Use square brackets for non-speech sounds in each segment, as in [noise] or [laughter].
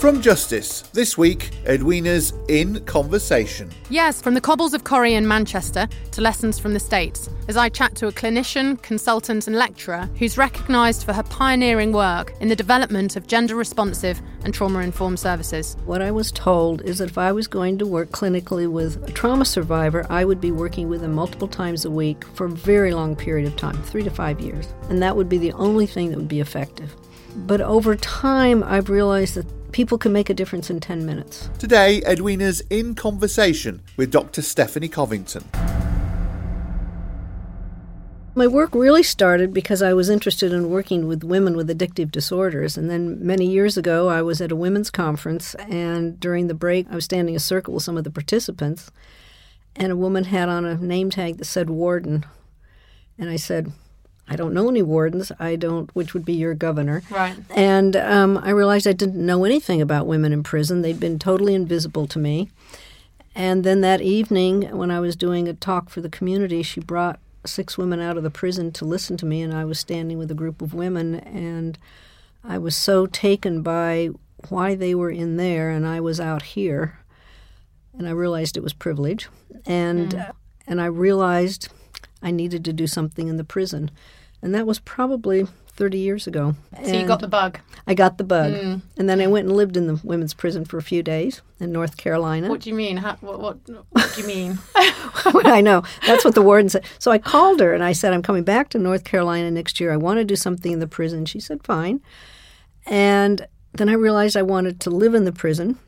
From Justice, this week, Edwina's In Conversation. Yes, from the cobbles of Corrie in Manchester to lessons from the States, as I chat to a clinician, consultant, and lecturer who's recognised for her pioneering work in the development of gender responsive and trauma informed services. What I was told is that if I was going to work clinically with a trauma survivor, I would be working with them multiple times a week for a very long period of time three to five years. And that would be the only thing that would be effective. But over time, I've realized that people can make a difference in 10 minutes. Today, Edwina's In Conversation with Dr. Stephanie Covington. My work really started because I was interested in working with women with addictive disorders. And then many years ago, I was at a women's conference, and during the break, I was standing a circle with some of the participants, and a woman had on a name tag that said warden. And I said, I don't know any wardens. I don't, which would be your governor. Right. And um, I realized I didn't know anything about women in prison. They'd been totally invisible to me. And then that evening, when I was doing a talk for the community, she brought six women out of the prison to listen to me, and I was standing with a group of women, and I was so taken by why they were in there and I was out here, and I realized it was privilege, and uh, and I realized I needed to do something in the prison, and that was probably 30 years ago. So you got the bug. I got the bug, hmm. and then I went and lived in the women's prison for a few days in North Carolina. What do you mean? How, what, what, what do you mean? [laughs] I know. That's what the warden said. So I called her and I said, I'm coming back to North Carolina next year. I want to do something in the prison. She said, fine. And then I realized I wanted to live in the prison.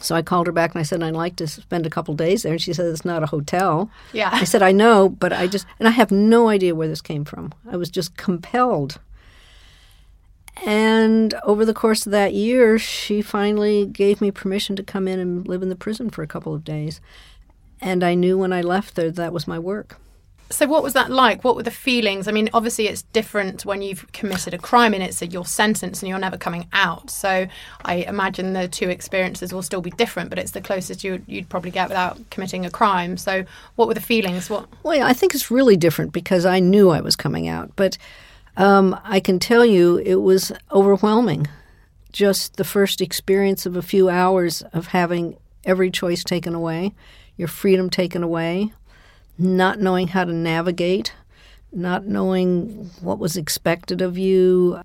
So I called her back and I said, I'd like to spend a couple days there. And she said, It's not a hotel. Yeah. I said, I know, but I just, and I have no idea where this came from. I was just compelled. And over the course of that year, she finally gave me permission to come in and live in the prison for a couple of days. And I knew when I left there that was my work. So what was that like? What were the feelings? I mean, obviously it's different when you've committed a crime and it's your sentence and you're never coming out. So I imagine the two experiences will still be different, but it's the closest you, you'd probably get without committing a crime. So what were the feelings? What? Well, yeah, I think it's really different because I knew I was coming out. But um, I can tell you it was overwhelming. Just the first experience of a few hours of having every choice taken away, your freedom taken away, not knowing how to navigate, not knowing what was expected of you.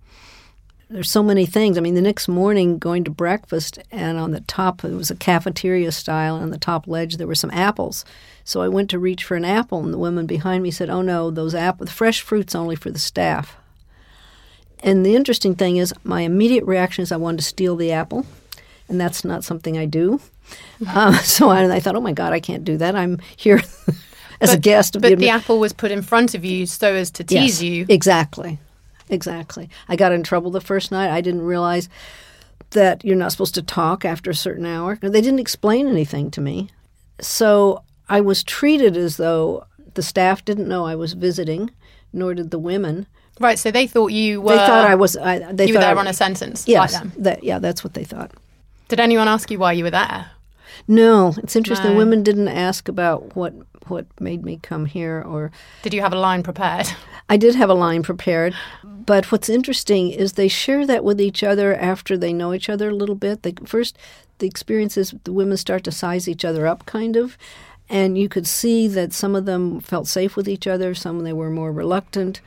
There's so many things. I mean, the next morning going to breakfast, and on the top, it was a cafeteria style, and on the top ledge, there were some apples. So I went to reach for an apple, and the woman behind me said, Oh no, those apples, the fresh fruit's only for the staff. And the interesting thing is, my immediate reaction is I wanted to steal the apple, and that's not something I do. Um, [laughs] so I, I thought, oh my God, I can't do that. I'm here [laughs] as a guest But the, the apple was put in front of you so as to Yes, tease you. Exactly. Exactly. I got in trouble the first night. I didn't realize that you're not supposed to talk after a certain hour. They didn't explain anything to me. So I was treated as though the staff didn't know I was visiting, nor did the women. Right. So they thought you were. They thought I was. I, they you were there I, on a sentence yes, like them. that, yeah, that's what they thought. Did anyone ask you why you were there? No, it's interesting. No. Women didn't ask about what what made me come here or Did you have a line prepared? I did have a line prepared, but what's interesting is they share that with each other after they know each other a little bit. They, first, the experience is the women start to size each other up, kind of, And you could see that some of them felt safe with each other, some they were more reluctant,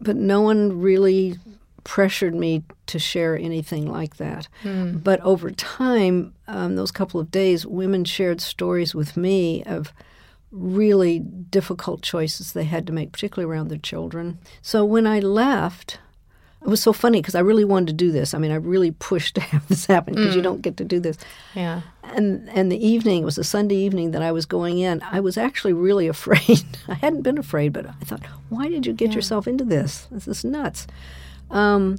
but no one really pressured me to share anything like that. Mm. But over time, um, those couple of days, women shared stories with me of really difficult choices they had to make, particularly around their children. So when I left, it was so funny because I really wanted to do this. I mean, I really pushed [laughs] to have this happen because mm. you don't get to do this. Yeah. And and the evening it was a Sunday evening that I was going in. I was actually really [laughs] afraid. I hadn't been afraid, but I thought, why did you get yeah. yourself into this? This is nuts. Um,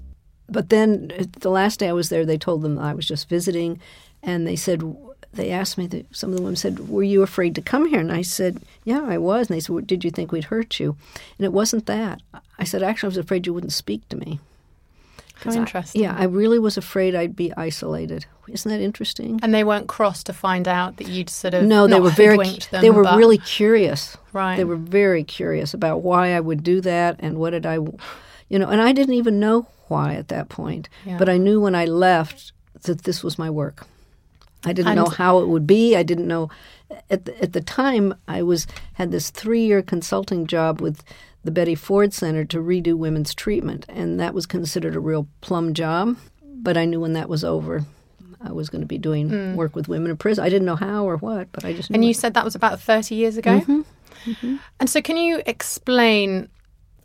but then the last day I was there, they told them I was just visiting, and they said they asked me. That some of the women said, "Were you afraid to come here?" And I said, "Yeah, I was." And they said, well, "Did you think we'd hurt you?" And it wasn't that. I said, "Actually, I was afraid you wouldn't speak to me." How interesting. I, yeah, I really was afraid I'd be isolated. Isn't that interesting? And they weren't cross to find out that you'd sort of no. They were very. Them, they were but... really curious. Right. They were very curious about why I would do that and what did I, you know. And I didn't even know why at that point. Yeah. But I knew when I left that this was my work. I didn't and know how it would be. I didn't know at the, at the time I was had this 3-year consulting job with the Betty Ford Center to redo women's treatment and that was considered a real plum job, but I knew when that was over I was going to be doing mm. work with women in prison. I didn't know how or what, but I just And you it. said that was about 30 years ago? Mm-hmm. Mm-hmm. And so can you explain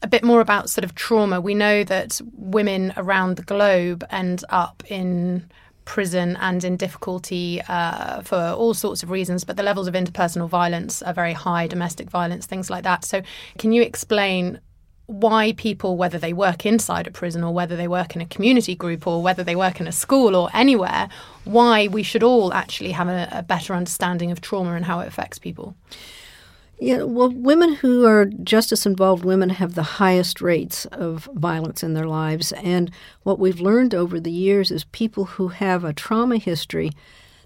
a bit more about sort of trauma. We know that women around the globe end up in prison and in difficulty uh, for all sorts of reasons, but the levels of interpersonal violence are very high, domestic violence, things like that. So, can you explain why people, whether they work inside a prison or whether they work in a community group or whether they work in a school or anywhere, why we should all actually have a, a better understanding of trauma and how it affects people? Yeah, well, women who are justice involved women have the highest rates of violence in their lives. And what we've learned over the years is people who have a trauma history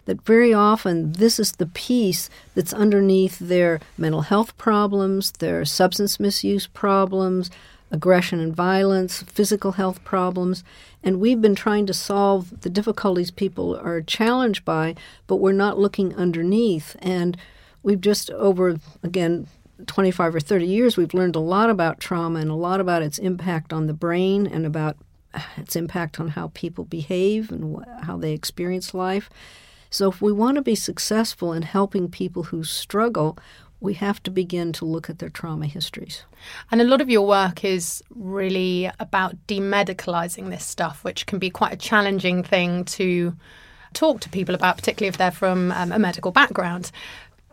that very often this is the piece that's underneath their mental health problems, their substance misuse problems, aggression and violence, physical health problems. And we've been trying to solve the difficulties people are challenged by, but we're not looking underneath. And we've just over again 25 or 30 years we've learned a lot about trauma and a lot about its impact on the brain and about its impact on how people behave and wh- how they experience life so if we want to be successful in helping people who struggle we have to begin to look at their trauma histories. And a lot of your work is really about demedicalizing this stuff, which can be quite a challenging thing to talk to people about, particularly if they're from um, a medical background.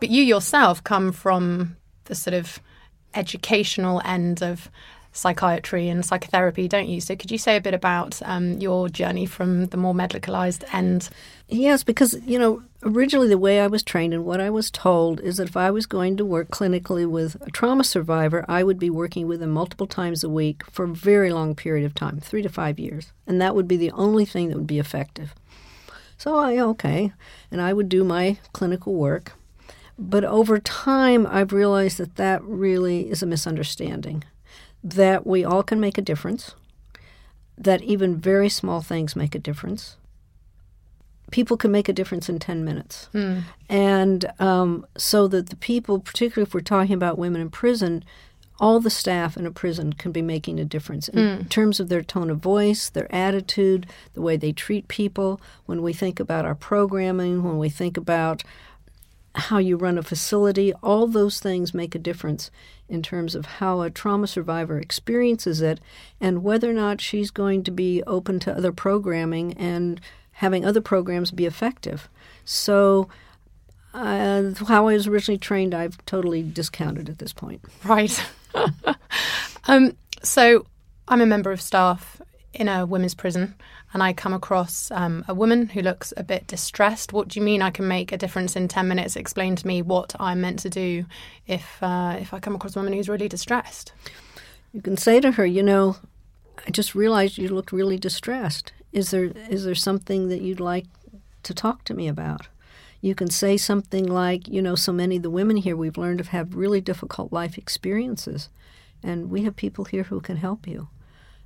But you yourself come from the sort of educational end of psychiatry and psychotherapy, don't you? So could you say a bit about um, your journey from the more medicalized end? Yes, because, you know, originally the way I was trained and what I was told is that if I was going to work clinically with a trauma survivor, I would be working with them multiple times a week for a very long period of time, three to five years. And that would be the only thing that would be effective. So I, okay. And I would do my clinical work. But over time, I've realized that that really is a misunderstanding. That we all can make a difference, that even very small things make a difference. People can make a difference in 10 minutes. Mm. And um, so that the people, particularly if we're talking about women in prison, all the staff in a prison can be making a difference in mm. terms of their tone of voice, their attitude, the way they treat people. When we think about our programming, when we think about how you run a facility, all those things make a difference in terms of how a trauma survivor experiences it and whether or not she's going to be open to other programming and having other programs be effective. So, uh, how I was originally trained, I've totally discounted at this point. Right. [laughs] um, so, I'm a member of staff in a women's prison and I come across um, a woman who looks a bit distressed. What do you mean I can make a difference in 10 minutes? Explain to me what I'm meant to do if, uh, if I come across a woman who's really distressed. You can say to her, you know, I just realized you looked really distressed. Is there is there something that you'd like to talk to me about? You can say something like, you know, so many of the women here we've learned have had really difficult life experiences, and we have people here who can help you.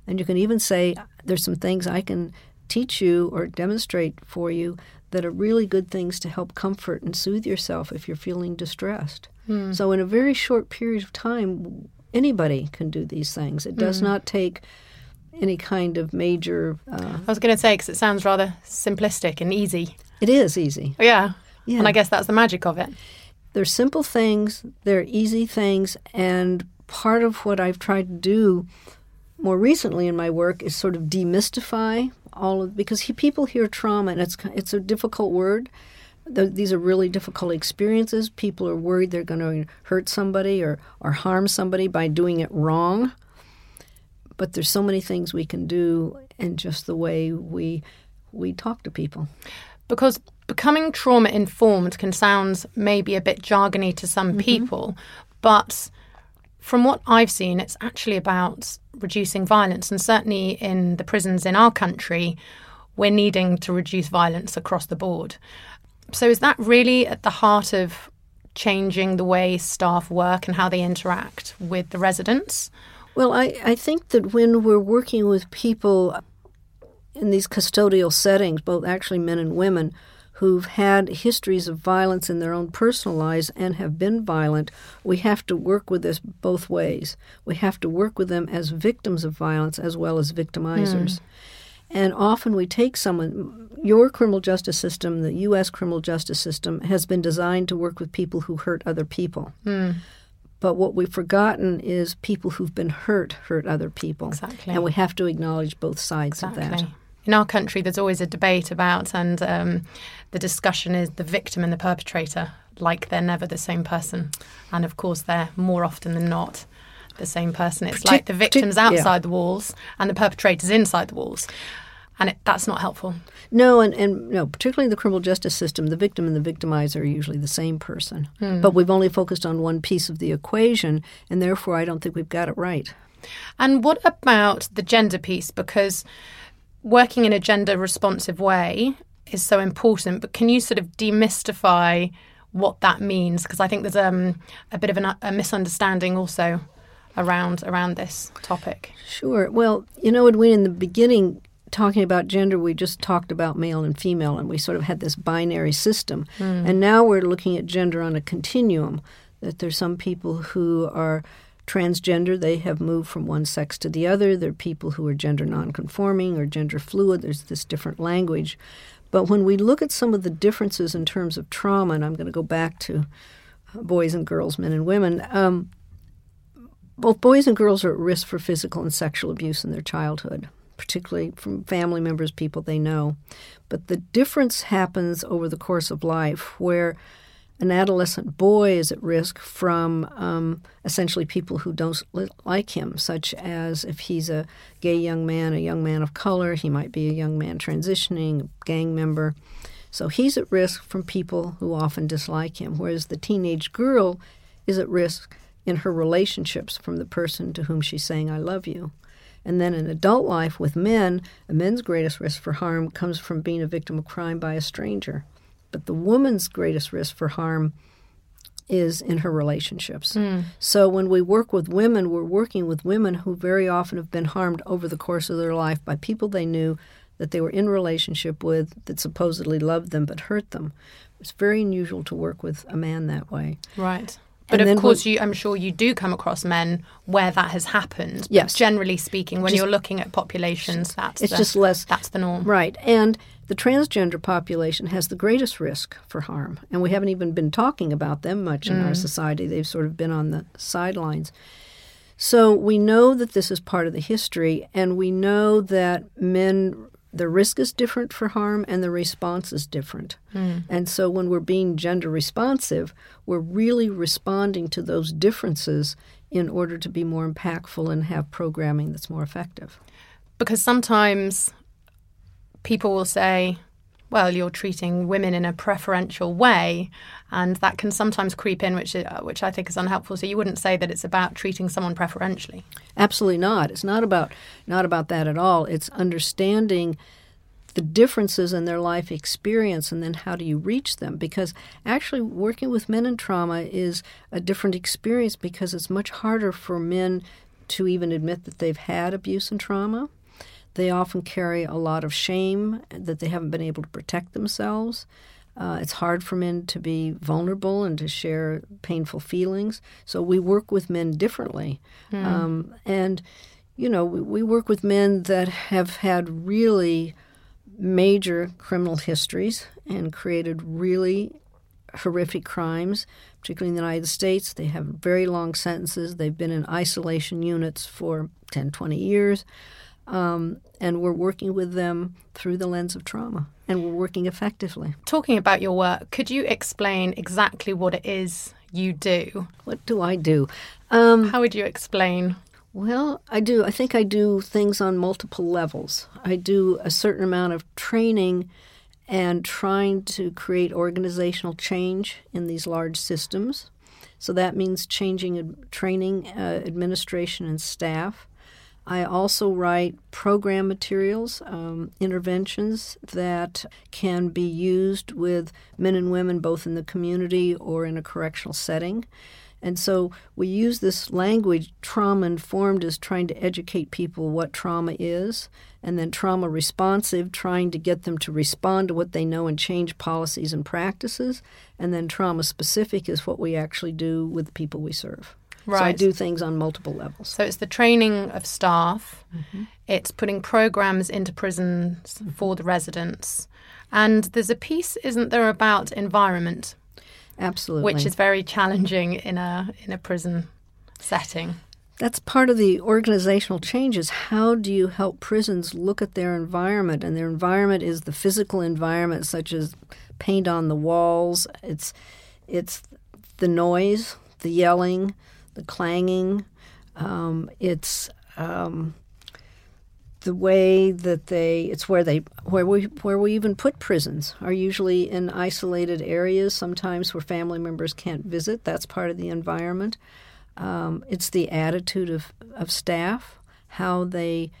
And you can even say, uh, there's some things I can teach you or demonstrate for you that are really good things to help comfort and soothe yourself if you're feeling distressed. Hmm. So, in a very short period of time, anybody can do these things. It does hmm. not take any kind of major. Uh, I was going to say because it sounds rather simplistic and easy. it is easy. Oh, yeah. Yeah. And I guess that's the magic of it. They're simple things, they're easy things, and part of what I've tried to do more recently in my work is sort of demystify all of because he, people hear trauma and it's it's a difficult word. Th- These are really difficult experiences. People are worried they're going to hurt somebody or, or harm somebody by doing it wrong. But there's so many things we can do in just the way we we talk to people. because becoming trauma informed can sound maybe a bit jargony to some mm-hmm. people, but from what I've seen, it's actually about reducing violence. And certainly in the prisons in our country, we're needing to reduce violence across the board. So, is that really at the heart of changing the way staff work and how they interact with the residents? Well, I, I think that when we're working with people in these custodial settings, both actually men and women, who've had histories of violence in their own personal lives and have been violent, we have to work with this both ways. We have to work with them as victims of violence as well as victimizers. Hmm. And often we take someone, your criminal justice system, the U.S. criminal justice system, has been designed to work with people who hurt other people. Hmm. But what we've forgotten is people who've been hurt hurt other people. Exactly. And we have to acknowledge both sides of that. In our country, there's always a debate about, and um, the discussion is the victim and the perpetrator, like they're never the same person. And of course, they're more often than not the same person. It's like the victim's yeah. outside the walls and the perpetrator's inside the walls. And it, that's not helpful. No, and, and no, particularly in the criminal justice system, the victim and the victimizer are usually the same person. But we've only focused on one piece of the equation, and therefore I don't think we've got it right. And what about the gender piece? Because working in a gender responsive way is so important, but can you sort of demystify what that means? Because I think there's um, a bit of an, a misunderstanding also around around this topic. Sure. Well, you know, Edwina, in the beginning, talking about gender, we just talked about male and female, and we sort of had this binary system. And now we're looking at gender on a continuum, that there's some people who are transgender, they have moved from one sex to the other. There are people who are gender nonconforming or gender fluid. There's this different language. But when we look at some of the differences in terms of trauma, and I'm going to go back to uh, boys and girls, men and women, um, both boys and girls are at risk for physical and sexual abuse in their childhood, particularly from family members, people they know. But the difference happens over the course of life where an adolescent boy is at risk from um, essentially people who don't li- like him, such as if he's a gay young man, a young man of color, he might be a young man transitioning, a gang member. So he's at risk from people who often dislike him, whereas the teenage girl is at risk in her relationships from the person to whom she's saying, I love you. And then in adult life with men, a man's greatest risk for harm comes from being a victim of crime by a stranger. But the woman's greatest risk for harm is in her relationships. Hmm. So when we work with women, we're working with women who very often have been harmed over the course of their life by people they knew that they were in relationship with that supposedly loved them but hurt them. It's very unusual to work with a man that way. Right. But And of course, you, I'm sure you do come across men where that has happened. But Yes. generally speaking, when Just- you're looking at populations, that's It's the, just less That's the norm. Right. And the transgender population has the greatest risk for harm. And we haven't even been talking about them much in our mm. society. They've sort of been on the sidelines. So we know that this is part of the history, and we know that men, the risk is different for harm and the response is different. Mm. And so when we're being gender responsive, we're really responding to those differences in order to be more impactful and have programming that's more effective. because sometimes people will say, well, you're treating women in a preferential way, and that can sometimes creep in, which uh, which I think is unhelpful. So you wouldn't say that it's about treating someone preferentially. Absolutely not. It's not about not about that at all. It's understanding the differences in their life experience and then how do you reach them because actually working with men in trauma is a different experience because it's much harder for men to even admit that they've had abuse and trauma they often carry a lot of shame that they haven't been able to protect themselves. Uh, it's hard for men to be vulnerable and to share painful feelings. So we work with men differently. Um, and, you know, we, we work with men that have had really major criminal histories and created really horrific crimes, particularly in the United States. They have very long sentences. They've been in isolation units for 10, 20 years. Um, and we're working with them through the lens of trauma, and we're working effectively. Talking about your work, could you explain exactly what it is you do? What do I do? Um, How would you explain? Well, I do. I think I do things on multiple levels. I do a certain amount of training and trying to create organizational change in these large systems. So that means changing training, uh, administration, and staff. I also write program materials, um, interventions that can be used with men and women both in the community or in a correctional setting. And so we use this language, trauma informed, as trying to educate people what trauma is, and then trauma responsive, trying to get them to respond to what they know and change policies and practices. And then trauma specific is what we actually do with the people we serve. So I do things on multiple levels. So it's the training of staff, Mm-hmm. it's putting programs into prisons for the residents. And there's a piece, isn't there, about environment, Absolutely. which is very challenging in a in a prison setting. That's part of the organizational changes. How do you help prisons look at their environment? And their environment is the physical environment, such as paint on the walls. It's it's the noise, the yelling, the clanging. Um, it's um, the way that they. It's where they where we where we even put prisons are usually in isolated areas. Sometimes where family members can't visit. That's part of the environment. Um, it's the attitude of, of staff, how they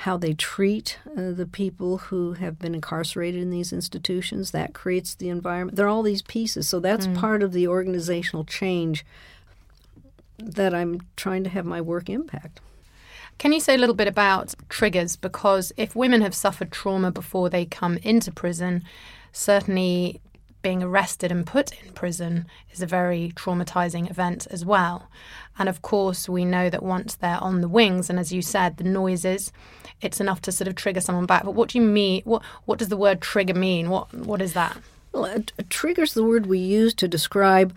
how they treat uh, the people who have been incarcerated in these institutions. That creates the environment. There are all these pieces, so that's part of the organizational change that I'm trying to have my work impact. Can you say a little bit about triggers? Because if women have suffered trauma before they come into prison, certainly being arrested and put in prison is a very traumatizing event as well. And of course, we know that once they're on the wings, and as you said, the noises, it's enough to sort of trigger someone back. But what do you mean? What what does the word trigger mean? What what is that? Well, a trigger's the word we use to describe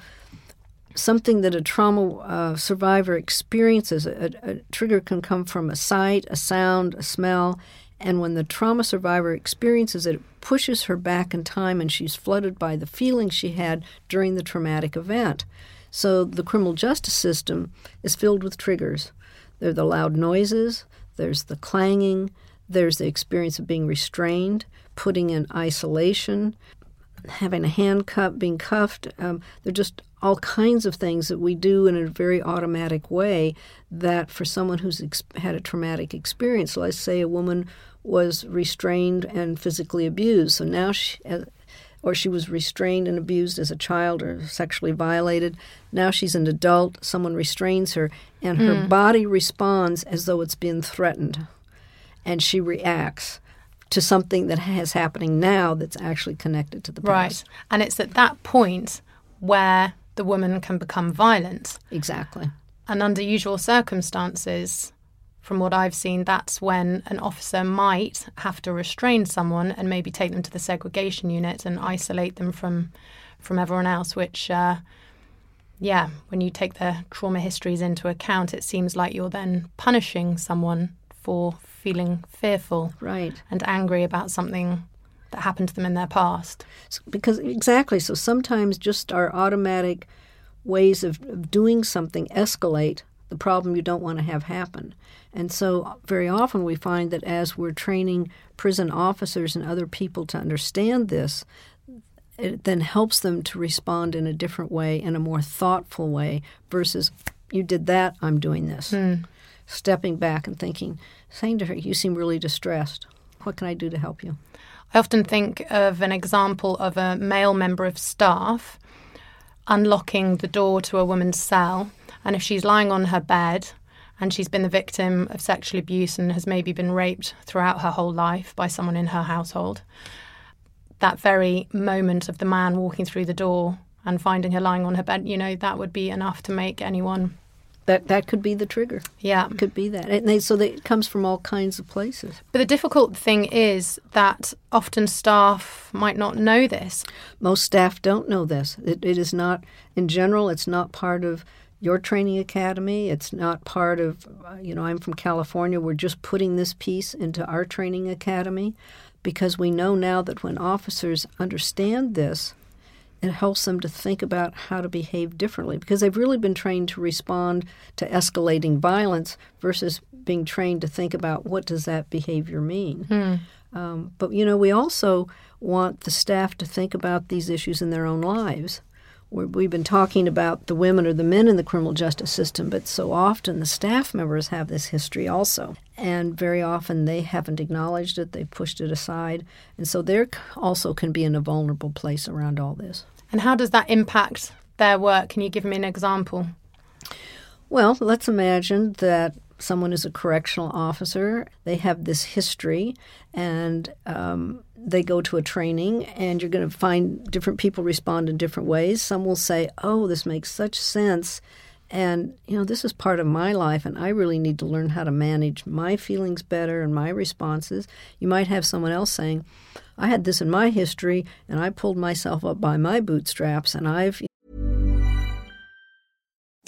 something that a trauma uh, survivor experiences. A, a, trigger can come from a sight, a sound, a smell, and when the trauma survivor experiences it, it pushes her back in time and she's flooded by the feelings she had during the traumatic event. So the criminal justice system is filled with triggers. There are the loud noises, there's the clanging, there's the experience of being restrained, putting in isolation, having a handcuff, being cuffed. Um, they're just all kinds of things that we do in a very automatic way that for someone who's ex- had a traumatic experience, let's say a woman was restrained and physically abused, so now she, or she was restrained and abused as a child or sexually violated. Now she's an adult, someone restrains her, and her mm. body responds as though it's been threatened, and she reacts to something that has happening now that's actually connected to the past. Right. And it's at that point where the woman can become violent. Exactly. And under usual circumstances, from what I've seen, that's when an officer might have to restrain someone and maybe take them to the segregation unit and isolate them from from everyone else. Which, uh, yeah, when you take their trauma histories into account, it seems like you're then punishing someone for feeling fearful Right. and angry about something that happened to them in their past. Because exactly. So sometimes just our automatic ways of, of doing something escalate the problem you don't want to have happen. And so uh, very often we find that as we're training prison officers and other people to understand this, it then helps them to respond in a different way, in a more thoughtful way, versus you did that, I'm doing this. Hmm. Stepping back and thinking, saying to her, You seem really distressed. What can I do to help you? I often think of an example of a male member of staff unlocking the door to a woman's cell, and if she's lying on her bed and she's been the victim of sexual abuse and has maybe been raped throughout her whole life by someone in her household. That very moment of the man walking through the door and finding her lying on her bed, you know, that would be enough to make anyone. That that could be the trigger. Yeah. It could be that. And they, so they, it comes from all kinds of places. But the difficult thing is that often staff might not know this. Most staff don't know this. It, it is not, in general, it's not part of your training academy. It's not part of, uh, you know, I'm from California. We're just putting this piece into our training academy because we know now that when officers understand this, it helps them to think about how to behave differently because they've really been trained to respond to escalating violence versus being trained to think about what does that behavior mean. Um, but you know, we also want the staff to think about these issues in their own lives. We're, we've been talking about the women or the men in the criminal justice system, but so often the staff members have this history also. And very often they haven't acknowledged it, they've pushed it aside. And so they also can be in a vulnerable place around all this. And how does that impact their work? Can you give me an example? Well, let's imagine that someone is a correctional officer. They have this history, and um, they go to a training, and you're going to find different people respond in different ways. Some will say, "Oh, this makes such sense." And, you know, this is part of my life, and I really need to learn how to manage my feelings better and my responses. You might have someone else saying, I had this in my history, and I pulled myself up by my bootstraps, and I've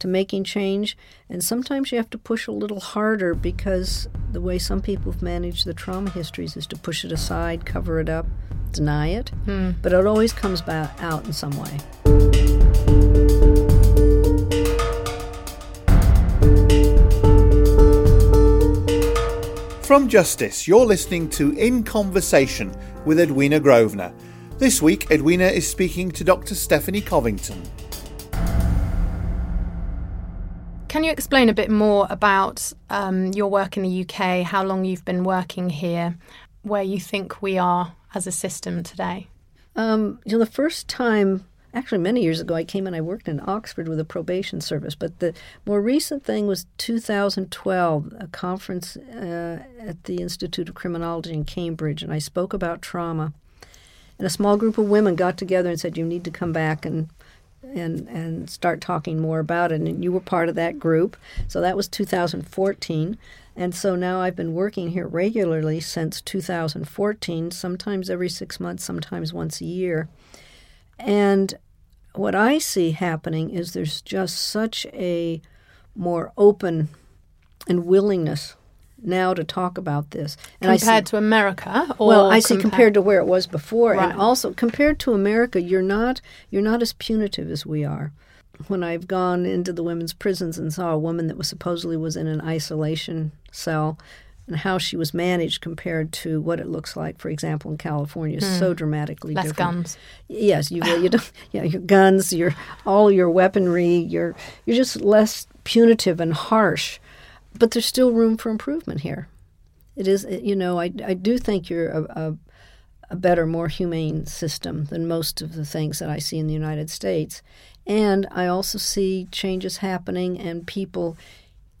to making change, and sometimes you have to push a little harder because the way some people have managed the trauma histories is to push it aside, cover it up, deny it. Hmm. But it always comes back out in some way. From Justice, you're listening to In Conversation with Edwina Grosvenor. This week, Edwina is speaking to Dr. Stephanie Covington. Can you explain a bit more about um, your work in the UK, how long you've been working here, where you think we are as a system today? Um, you know, the first time, actually many years ago, I came and I worked in Oxford with a probation service. But the more recent thing was 2012, a conference uh, at the Institute of Criminology in Cambridge, and I spoke about trauma. And a small group of women got together and said, "You need to come back and." And, and start talking more about it. And you were part of that group. So that was 2014. And so now I've been working here regularly since 2014, sometimes every six months, sometimes once a year. And what I see happening is there's just such a more open and willingness now to talk about this. And Compared see, to America? Or well, I see compa- compared to where it was before, Right. and also compared to America, you're not you're not as punitive as we are. When I've gone into the women's prisons and saw a woman that was supposedly was in an isolation cell, and how she was managed compared to what it looks like, for example, in California, is so dramatically Hmm. Less different. guns. Yes, you you don't, [laughs] yeah, your guns, your all your weaponry, you're you're just less punitive and harsh, but there's still room for improvement here. It is, you know, I I do think you're a, a a better, more humane system than most of the things that I see in the United States, and I also see changes happening and people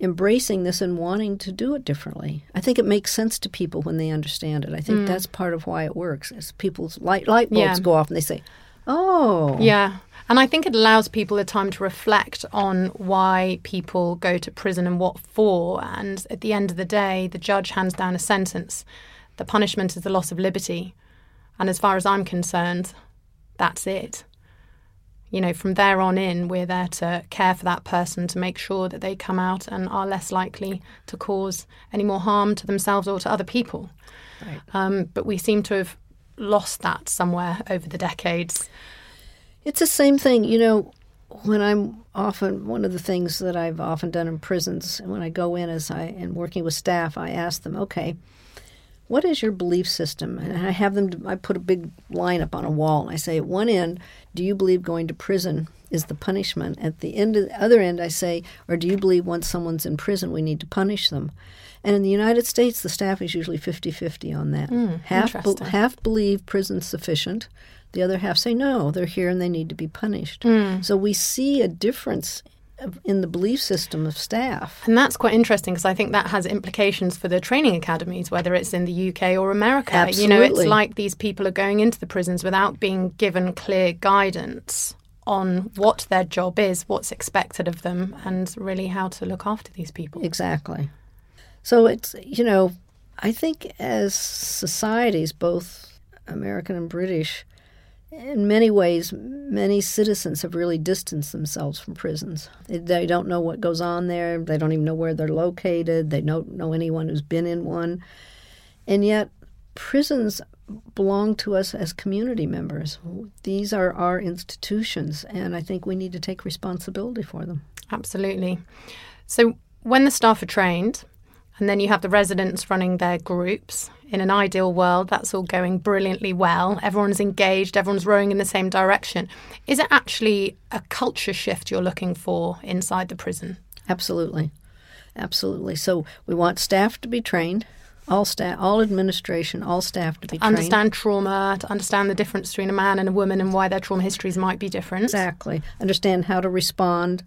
embracing this and wanting to do it differently. I think it makes sense to people when they understand it. I think mm. that's part of why it works. Is people's light light bulbs Yeah. go off and they say, "Oh, Yeah. And I think it allows people the time to reflect on why people go to prison and what for. And at the end of the day, the judge hands down a sentence. The punishment is the loss of liberty. And as far as I'm concerned, that's it. You know, from there on in, we're there to care for that person to make sure that they come out and are less likely to cause any more harm to themselves or to other people. Um, but we seem to have lost that somewhere over the decades. It's the same thing, you know. When I'm often one of the things that I've often done in prisons, when I go in as I and working with staff, I ask them, okay, what is your belief system? And I have them. I put a big line up on a wall, and I say, at one end, do you believe going to prison is the punishment? At the end, of the other end, I say, or do you believe once someone's in prison, we need to punish them? And in the United States, the staff is usually 50-50 on that. Hmm, half be- half believe prison's sufficient. The other half say no, they're here and they need to be punished. Hmm. So we see a difference in the belief system of staff. And that's quite interesting because I think that has implications for the training academies, whether it's in the UK or America. You know, it's like these people are going into the prisons without being given clear guidance on what their job is, what's expected of them, and really how to look after these people. Exactly. So it's, you know, I think as societies, both American and British, in many ways, many citizens have really distanced themselves from prisons. They, don't know what goes on there. They don't even know where they're located. They don't know anyone who's been in one. And yet, prisons belong to us as community members. These are our institutions, and I think we need to take responsibility for them. Absolutely. So when the staff are trained, and then you have the residents running their groups. In an ideal world, that's all going brilliantly well. Everyone's engaged, everyone's rowing in the same direction. Is it actually a culture shift you're looking for inside the prison? Absolutely. Absolutely. So we want staff to be trained, all staff, all administration, all staff to be trained. Understand trauma, to understand the difference between a man and a woman and why their trauma histories might be different. Exactly. Understand how to respond.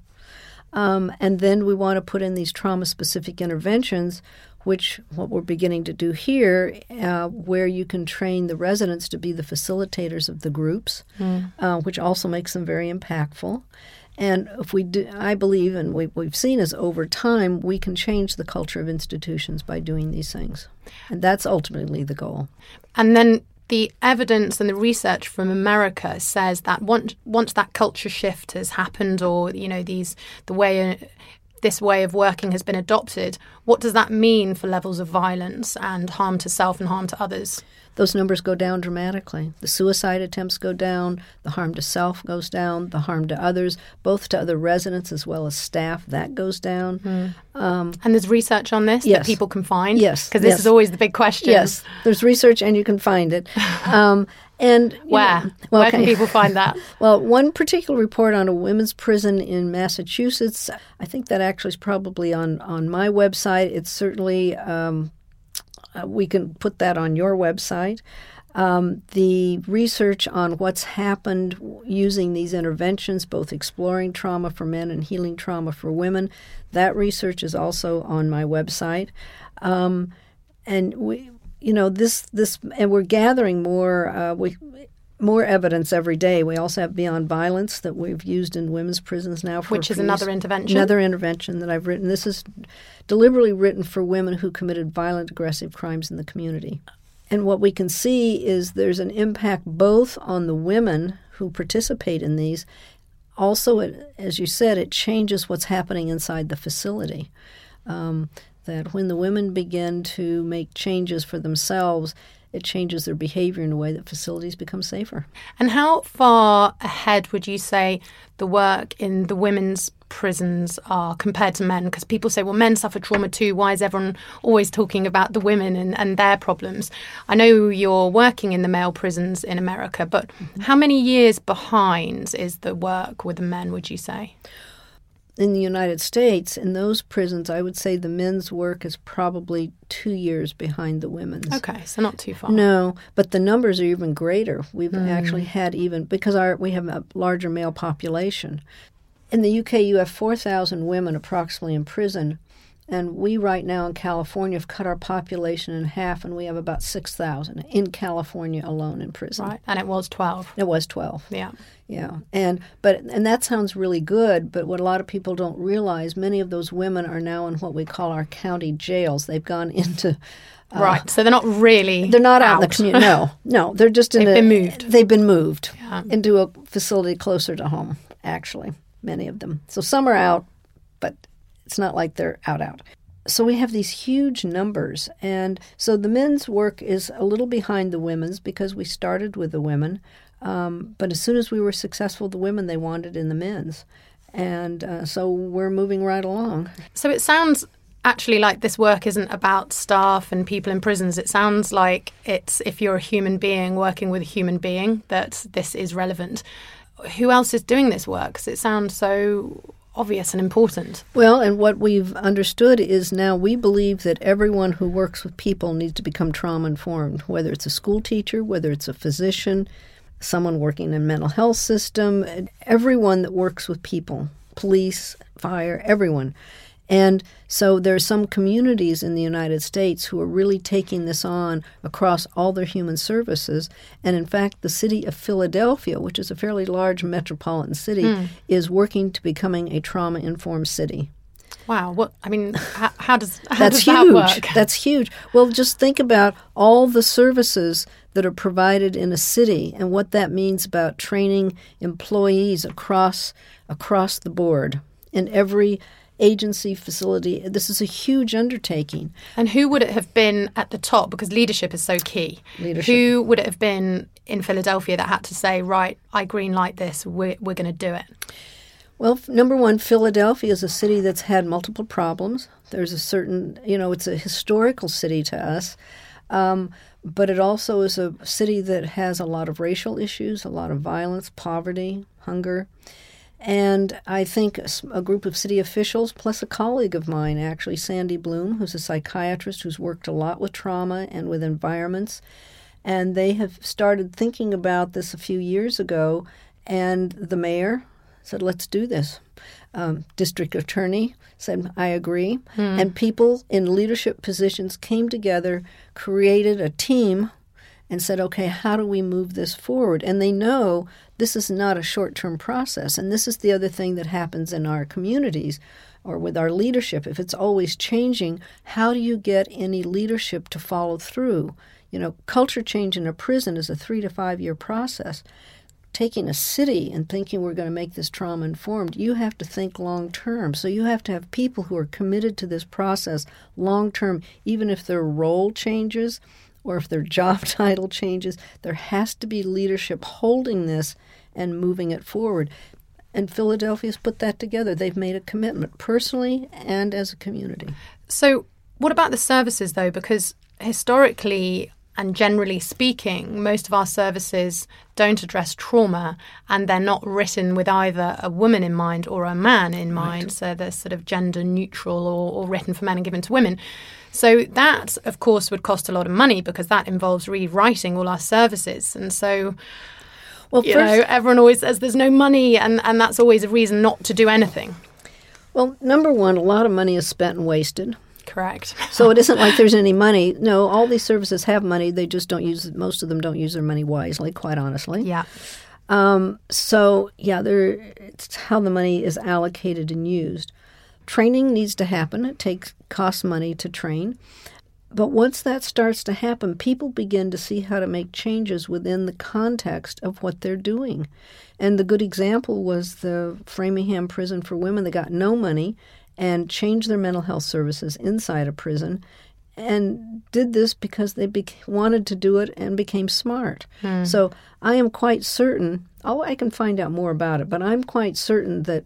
Um, and then we want to put in these trauma specific interventions, which what we're beginning to do here, uh, where you can train the residents to be the facilitators of the groups, uh, which also makes them very impactful. And if we do, I believe, and we, we've seen is over time, we can change the culture of institutions by doing these things. And that's ultimately the goal. And then the evidence and the research from America says that once once that culture shift has happened, or you know these the way this way of working has been adopted, what does that mean for levels of violence and harm to self and harm to others? Those numbers go down dramatically. The suicide attempts go down, the harm to self goes down, the harm to others, both to other residents as well as staff, that goes down. And there's research on this Yes. that people can find. Yes, because this yes. is always the big question. Yes, there's research and you can find it. [laughs] Um, and Where? know- Where can okay. people find that? [laughs] Well, one particular report on a women's prison in Massachusetts, I think that actually is probably on, on my website. It's certainly, um, uh, we can put that on your website. Um, the research on what's happened using these interventions, both exploring trauma for men and healing trauma for women, that research is also on my website. Um, and we, you know, this this, and we're gathering more. Uh, we more evidence every day. We also have Beyond Violence that we've used in women's prisons now, for Which is another intervention? Another intervention that I've written. This is deliberately written for women who committed violent, aggressive crimes in the community. And what we can see is there's an impact both on the women who participate in these. Also, it, as you said, it changes what's happening inside the facility. Um, that when the women begin to make changes for themselves, it changes their behavior in a way that facilities become safer. And how far ahead would you say the work in the women's prisons are compared to men? Because people say, well, men suffer trauma too. Why is everyone always talking about the women and, and their problems? I know you're working in the male prisons in America, but mm-hmm. how many years behind is the work with the men, would you say? In the United States, in those prisons, I would say the men's work is probably two years behind the women's. Okay, so not too far. No, but the numbers are even greater. We've Mm. actually had even because our we have a larger male population. In the UK, you have four thousand women approximately in prison, and we right now in California have cut our population in half, and we have about six thousand in California alone in prison. Right, and it was 12. It was twelve. Yeah. Yeah, and but and that sounds really good. But what a lot of people don't realize, many of those women are now in what we call our county jails. They've gone [laughs] into. Uh, right, so they're not really. They're not out, in the community. No, [laughs] no, they're just in. They've a, been moved. They've been moved Yeah. into a facility closer to home. Actually, many of them. So some are out, but it's not like they're out out. So we have these huge numbers, and so the men's work is a little behind the women's because we started with the women. Um, but as soon as we were successful, the women they wanted in the men's, and uh, so we're moving right along. So it sounds actually like this work isn't about staff and people in prisons. It sounds like it's if you're a human being working with a human being that this is relevant. Who else is doing this work? Because it sounds so obvious and important. Well, and what we've understood is now we believe that everyone who works with people needs to become trauma informed, whether it's a school teacher, whether it's a physician, someone working in mental health system, everyone that works with people, police, fire, everyone. And so there are some communities in the United States who are really taking this on across all their human services. And in fact, the city of Philadelphia, which is a fairly large metropolitan city, hmm. is working to becoming a trauma informed city. Wow. What I mean, how, how does how That's does that huge. work? [laughs] That's huge. Well, just think about all the services that are provided in a city and what that means about training employees across across the board in every agency facility. This is a huge undertaking. And who would it have been at the top? Because leadership is so key. Leadership. Who would it have been in Philadelphia that had to say, right, I green light this, we're, we're going to do it? Well, number one, Philadelphia is a city that's had multiple problems. There's a certain, you know, it's a historical city to us, um, but it also is a city that has a lot of racial issues, a lot of violence, poverty, hunger. And I think a group of city officials, plus a colleague of mine, actually, Sandy Bloom, who's a psychiatrist who's worked a lot with trauma and with environments, and they have started thinking about this a few years ago. And the mayor said, let's do this. Um, district attorney said, I agree. And people in leadership positions came together, created a team, and said, okay, how do we move this forward? And they know this is not a short term process. And this is the other thing that happens in our communities or with our leadership. If it's always changing, how do you get any leadership to follow through? You know, culture change in a prison is a three to five year process taking a city and thinking we're going to make this trauma informed, you have to think long term. So you have to have people who are committed to this process long term, even if their role changes or if their job [laughs] title changes. There has to be leadership holding this and moving it forward. And Philadelphia's put that together. They've made a commitment personally and as a community. So, what about the services though? Because historically and generally speaking, most of our services don't address trauma and they're not written with either a woman in mind or a man in mind. So they're sort of gender neutral or, or written for men and given to women. So that, of course, would cost a lot of money because that involves rewriting all our services. And so, Well, you first, know, everyone always says there's no money, and, and that's always a reason not to do anything. well, number one, a lot of money is spent and wasted. Correct. [laughs] So it isn't like there's any money. No, all these services have money. They just don't use most of them don't use their money wisely, quite honestly. Yeah. Um, so yeah, there it's how the money is allocated and used. Training needs to happen. It takes costs money to train. But once that starts to happen, people begin to see how to make changes within the context of what they're doing. And the good example was the Framingham Prison for Women that got no money and changed their mental health services inside a prison and did this because they bec wanted to do it and became smart. Hmm. So I am quite certain, oh, I can find out more about it, but I'm quite certain that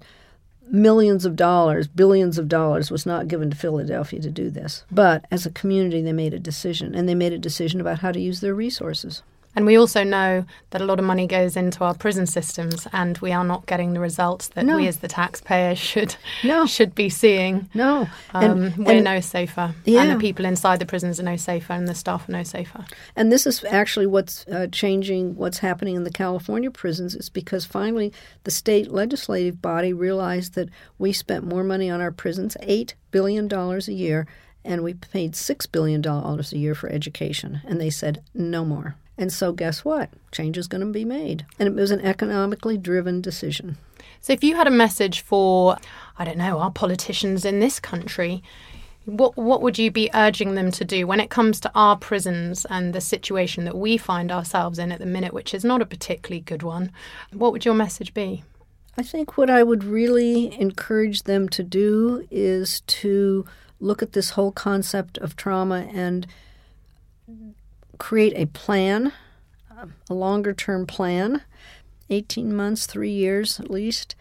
millions of dollars, billions of dollars was not given to Philadelphia to do this. But as a community, they made a decision, and they made a decision about how to use their resources. And we also know that a lot of money goes into our prison systems, and we are not getting the results that No. we as the taxpayer should No. should be seeing. No, Um, we're no safer, and the people inside the prisons are no safer, and the staff are no safer. And this is actually what's uh, changing what's happening in the California prisons is because finally the state legislative body realized that we spent more money on our prisons, $8 billion a year, and we paid $6 billion a year for education. And they said, no more. And so guess what? Change is going to be made. And it was an economically driven decision. So, if you had a message for, I don't know, our politicians in this country, what what would you be urging them to do when it comes to our prisons and the situation that we find ourselves in at the minute, which is not a particularly good one? What would your message be? I think what I would really encourage them to do is to look at this whole concept of trauma and create a plan, a longer term plan, 18 months, three years at least.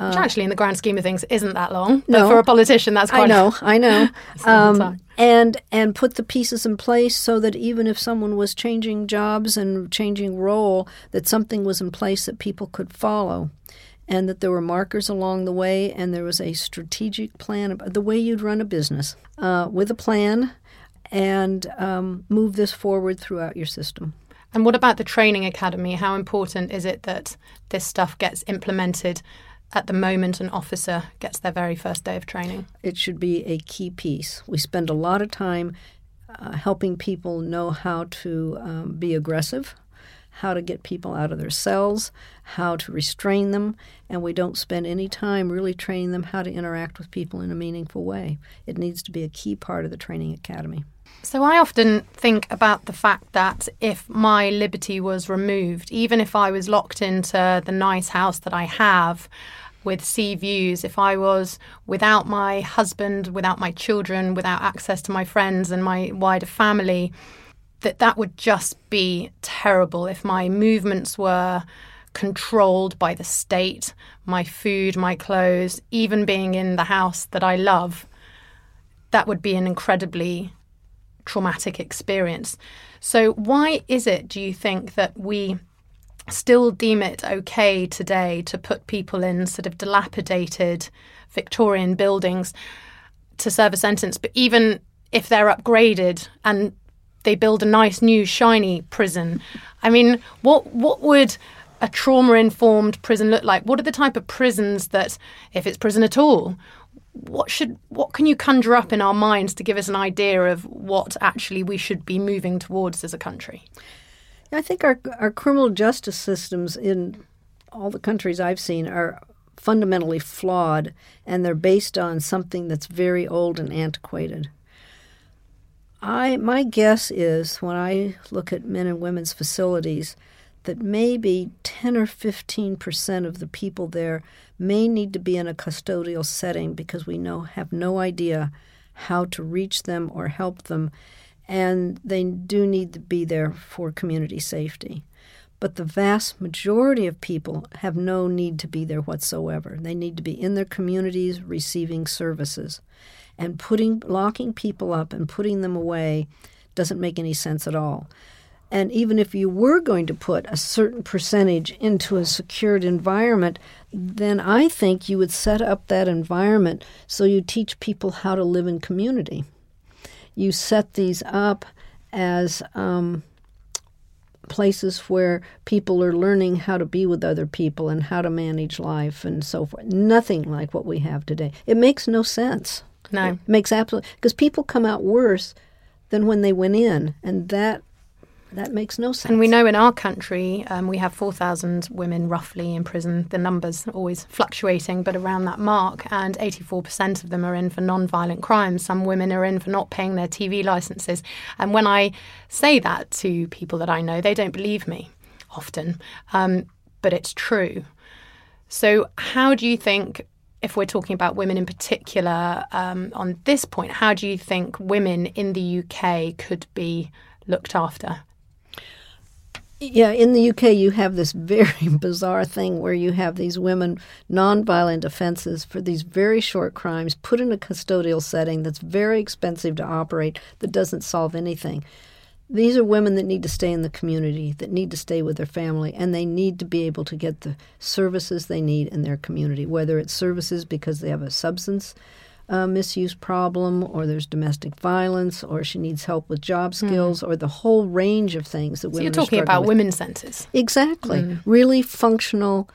Which actually, in the grand scheme of things, isn't that long. But No. for a politician, that's quite I know, I know. [laughs] Um, and and put the pieces in place so that even if someone was changing jobs and changing role, that something was in place that people could follow, and that there were markers along the way, and there was a strategic plan the way you'd run a business, uh, with a plan, and um, move this forward throughout your system. And what about the training academy? How important is it that this stuff gets implemented at the moment an officer gets their very first day of training? it should be a key piece. We spend a lot of time uh, helping people know how to um, be aggressive, how to get people out of their cells, how to restrain them, and we don't spend any time really training them how to interact with people in a meaningful way. It needs to be a key part of the training academy. So I often think about the fact that if my liberty was removed, even if I was locked into the nice house that I have with sea views, if I was without my husband, without my children, without access to my friends and my wider family, that that would just be terrible if my movements were controlled by the state, my food, my clothes, even being in the house that I love. That would be an incredibly traumatic experience. So, why is it, do you think, that we still deem it okay today to put people in sort of dilapidated Victorian buildings to serve a sentence? But even if they're upgraded and they build a nice new shiny prison, I mean, what what would a trauma informed prison look like? What are the type of prisons that, if it's prison at all, what should what can you conjure up in our minds to give us an idea of what actually we should be moving towards as a country? I think our our criminal justice systems in all the countries I've seen are fundamentally flawed, and they're based on something that's very old and antiquated. I my guess is when I look at men and women's facilities that maybe 10 or 15 percent of the people there may need to be in a custodial setting because we know have no idea how to reach them or help them and they do need to be there for community safety. But the vast majority of people have no need to be there whatsoever. They need to be in their communities receiving services. And putting locking people up and putting them away doesn't make any sense at all. And even if you were going to put a certain percentage into a secured environment, then I think you would set up that environment so you teach people how to live in community you set these up as um, places where people are learning how to be with other people and how to manage life and so forth. Nothing like what we have today. It makes no sense. No. It makes absolutely because people come out worse than when they went in, and that that makes no sense. And we know in our country um, we have 4,000 women roughly in prison. The numbers are always fluctuating, but around that mark. And 84% of them are in for non-violent crimes. Some women are in for not paying their TV licenses. And when I say that to people that I know, they don't believe me often. Um, but it's true. So, how do you think if we're talking about women in particular um, on this point, how do you think women in the UK could be looked after? Yeah, in the UK, you have this very [laughs] bizarre thing where you have these women, nonviolent offenses for these very short crimes, put in a custodial setting that's very expensive to operate, that doesn't solve anything. These are women that need to stay in the community, that need to stay with their family, and they need to be able to get the services they need in their community, whether it's services because they have a substance uh, misuse problem, or there's domestic violence, or she needs help with job hmm. skills, mm. or the whole range of things that so women. You're talking about with. women's centres, exactly. Mm. Really functional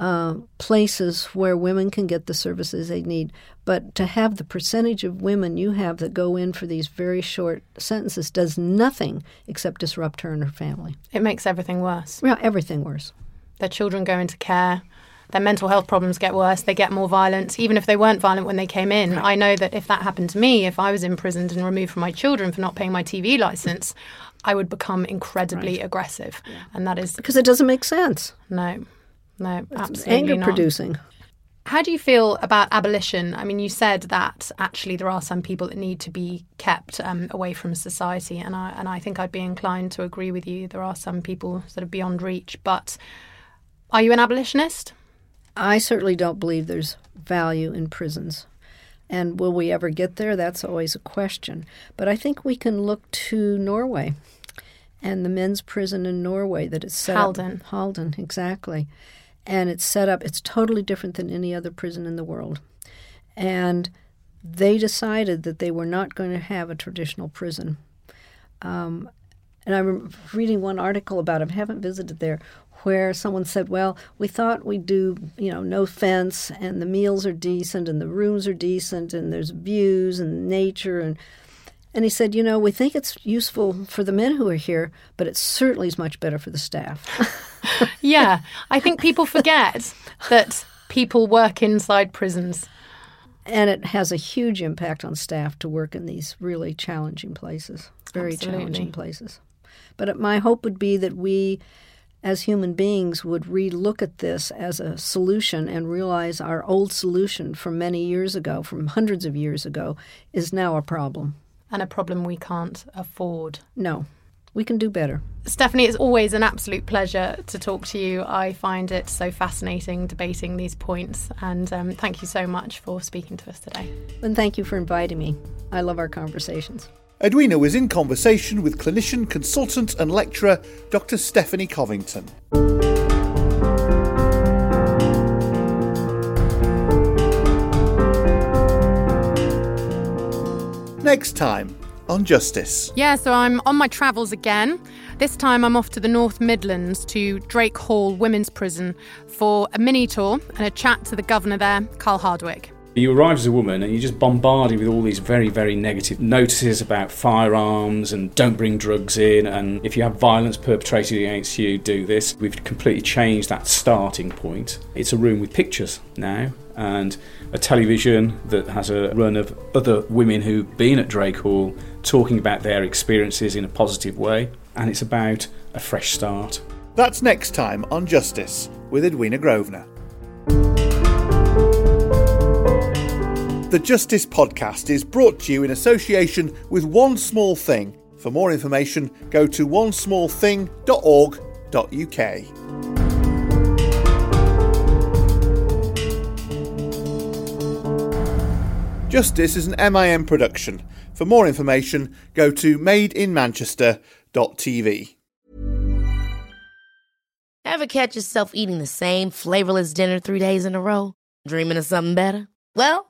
uh, places where women can get the services they need. But to have the percentage of women you have that go in for these very short sentences does nothing except disrupt her and her family. It makes everything worse. Yeah, everything worse. Their children go into care their mental health problems get worse, they get more violent, even if they weren't violent when they came in. I know that if that happened to me, if I was imprisoned and removed from my children for not paying my TV license, I would become incredibly right. aggressive. Yeah. And that is. Because it doesn't make sense. No, no, it's absolutely anger producing. How do you feel about abolition? I mean, you said that actually there are some people that need to be kept um, away from society, and I and I think I'd be inclined to agree with you. There are some people sort of beyond reach, but are you an abolitionist? I certainly don't believe there's value in prisons. And will we ever get there? That's always a question. But I think we can look to Norway and the men's prison in Norway that is set Halden. up. Halden, exactly. And it's set up, it's totally different than any other prison in the world. And they decided that they were not going to have a traditional prison. Um, and I'm reading one article about it. Haven't visited there, where someone said, "Well, we thought we'd do, you know, no fence, and the meals are decent, and the rooms are decent, and there's views and nature." And and he said, "You know, we think it's useful for the men who are here, but it certainly is much better for the staff." [laughs] yeah, I think people forget that people work inside prisons. And it has a huge impact on staff to work in these really challenging places, very Absolutely. challenging places. But my hope would be that we as human beings would relook at this as a solution and realize our old solution from many years ago, from hundreds of years ago, is now a problem. And a problem we can't afford. No, we can do better. Stephanie, it's always an absolute pleasure to talk to you. I find it so fascinating debating these points. And um, thank you so much for speaking to us today. And thank you for inviting me. I love our conversations. Edwina was in conversation with clinician, consultant, and lecturer Dr. Stephanie Covington. Next time on Justice. Yeah, so I'm on my travels again. This time I'm off to the North Midlands to Drake Hall Women's Prison for a mini tour and a chat to the governor there, Carl Hardwick. You arrive as a woman and you're just bombarded with all these very, very negative notices about firearms and don't bring drugs in, and if you have violence perpetrated against you, do this. We've completely changed that starting point. It's a room with pictures now and a television that has a run of other women who've been at Drake Hall talking about their experiences in a positive way, and it's about a fresh start. That's next time on Justice with Edwina Grosvenor. The Justice Podcast is brought to you in association with One Small Thing. For more information, go to onesmallthing.org.uk. Justice is an MIM production. For more information, go to madeinmanchester.tv. Ever catch yourself eating the same flavorless dinner three days in a row? Dreaming of something better? Well,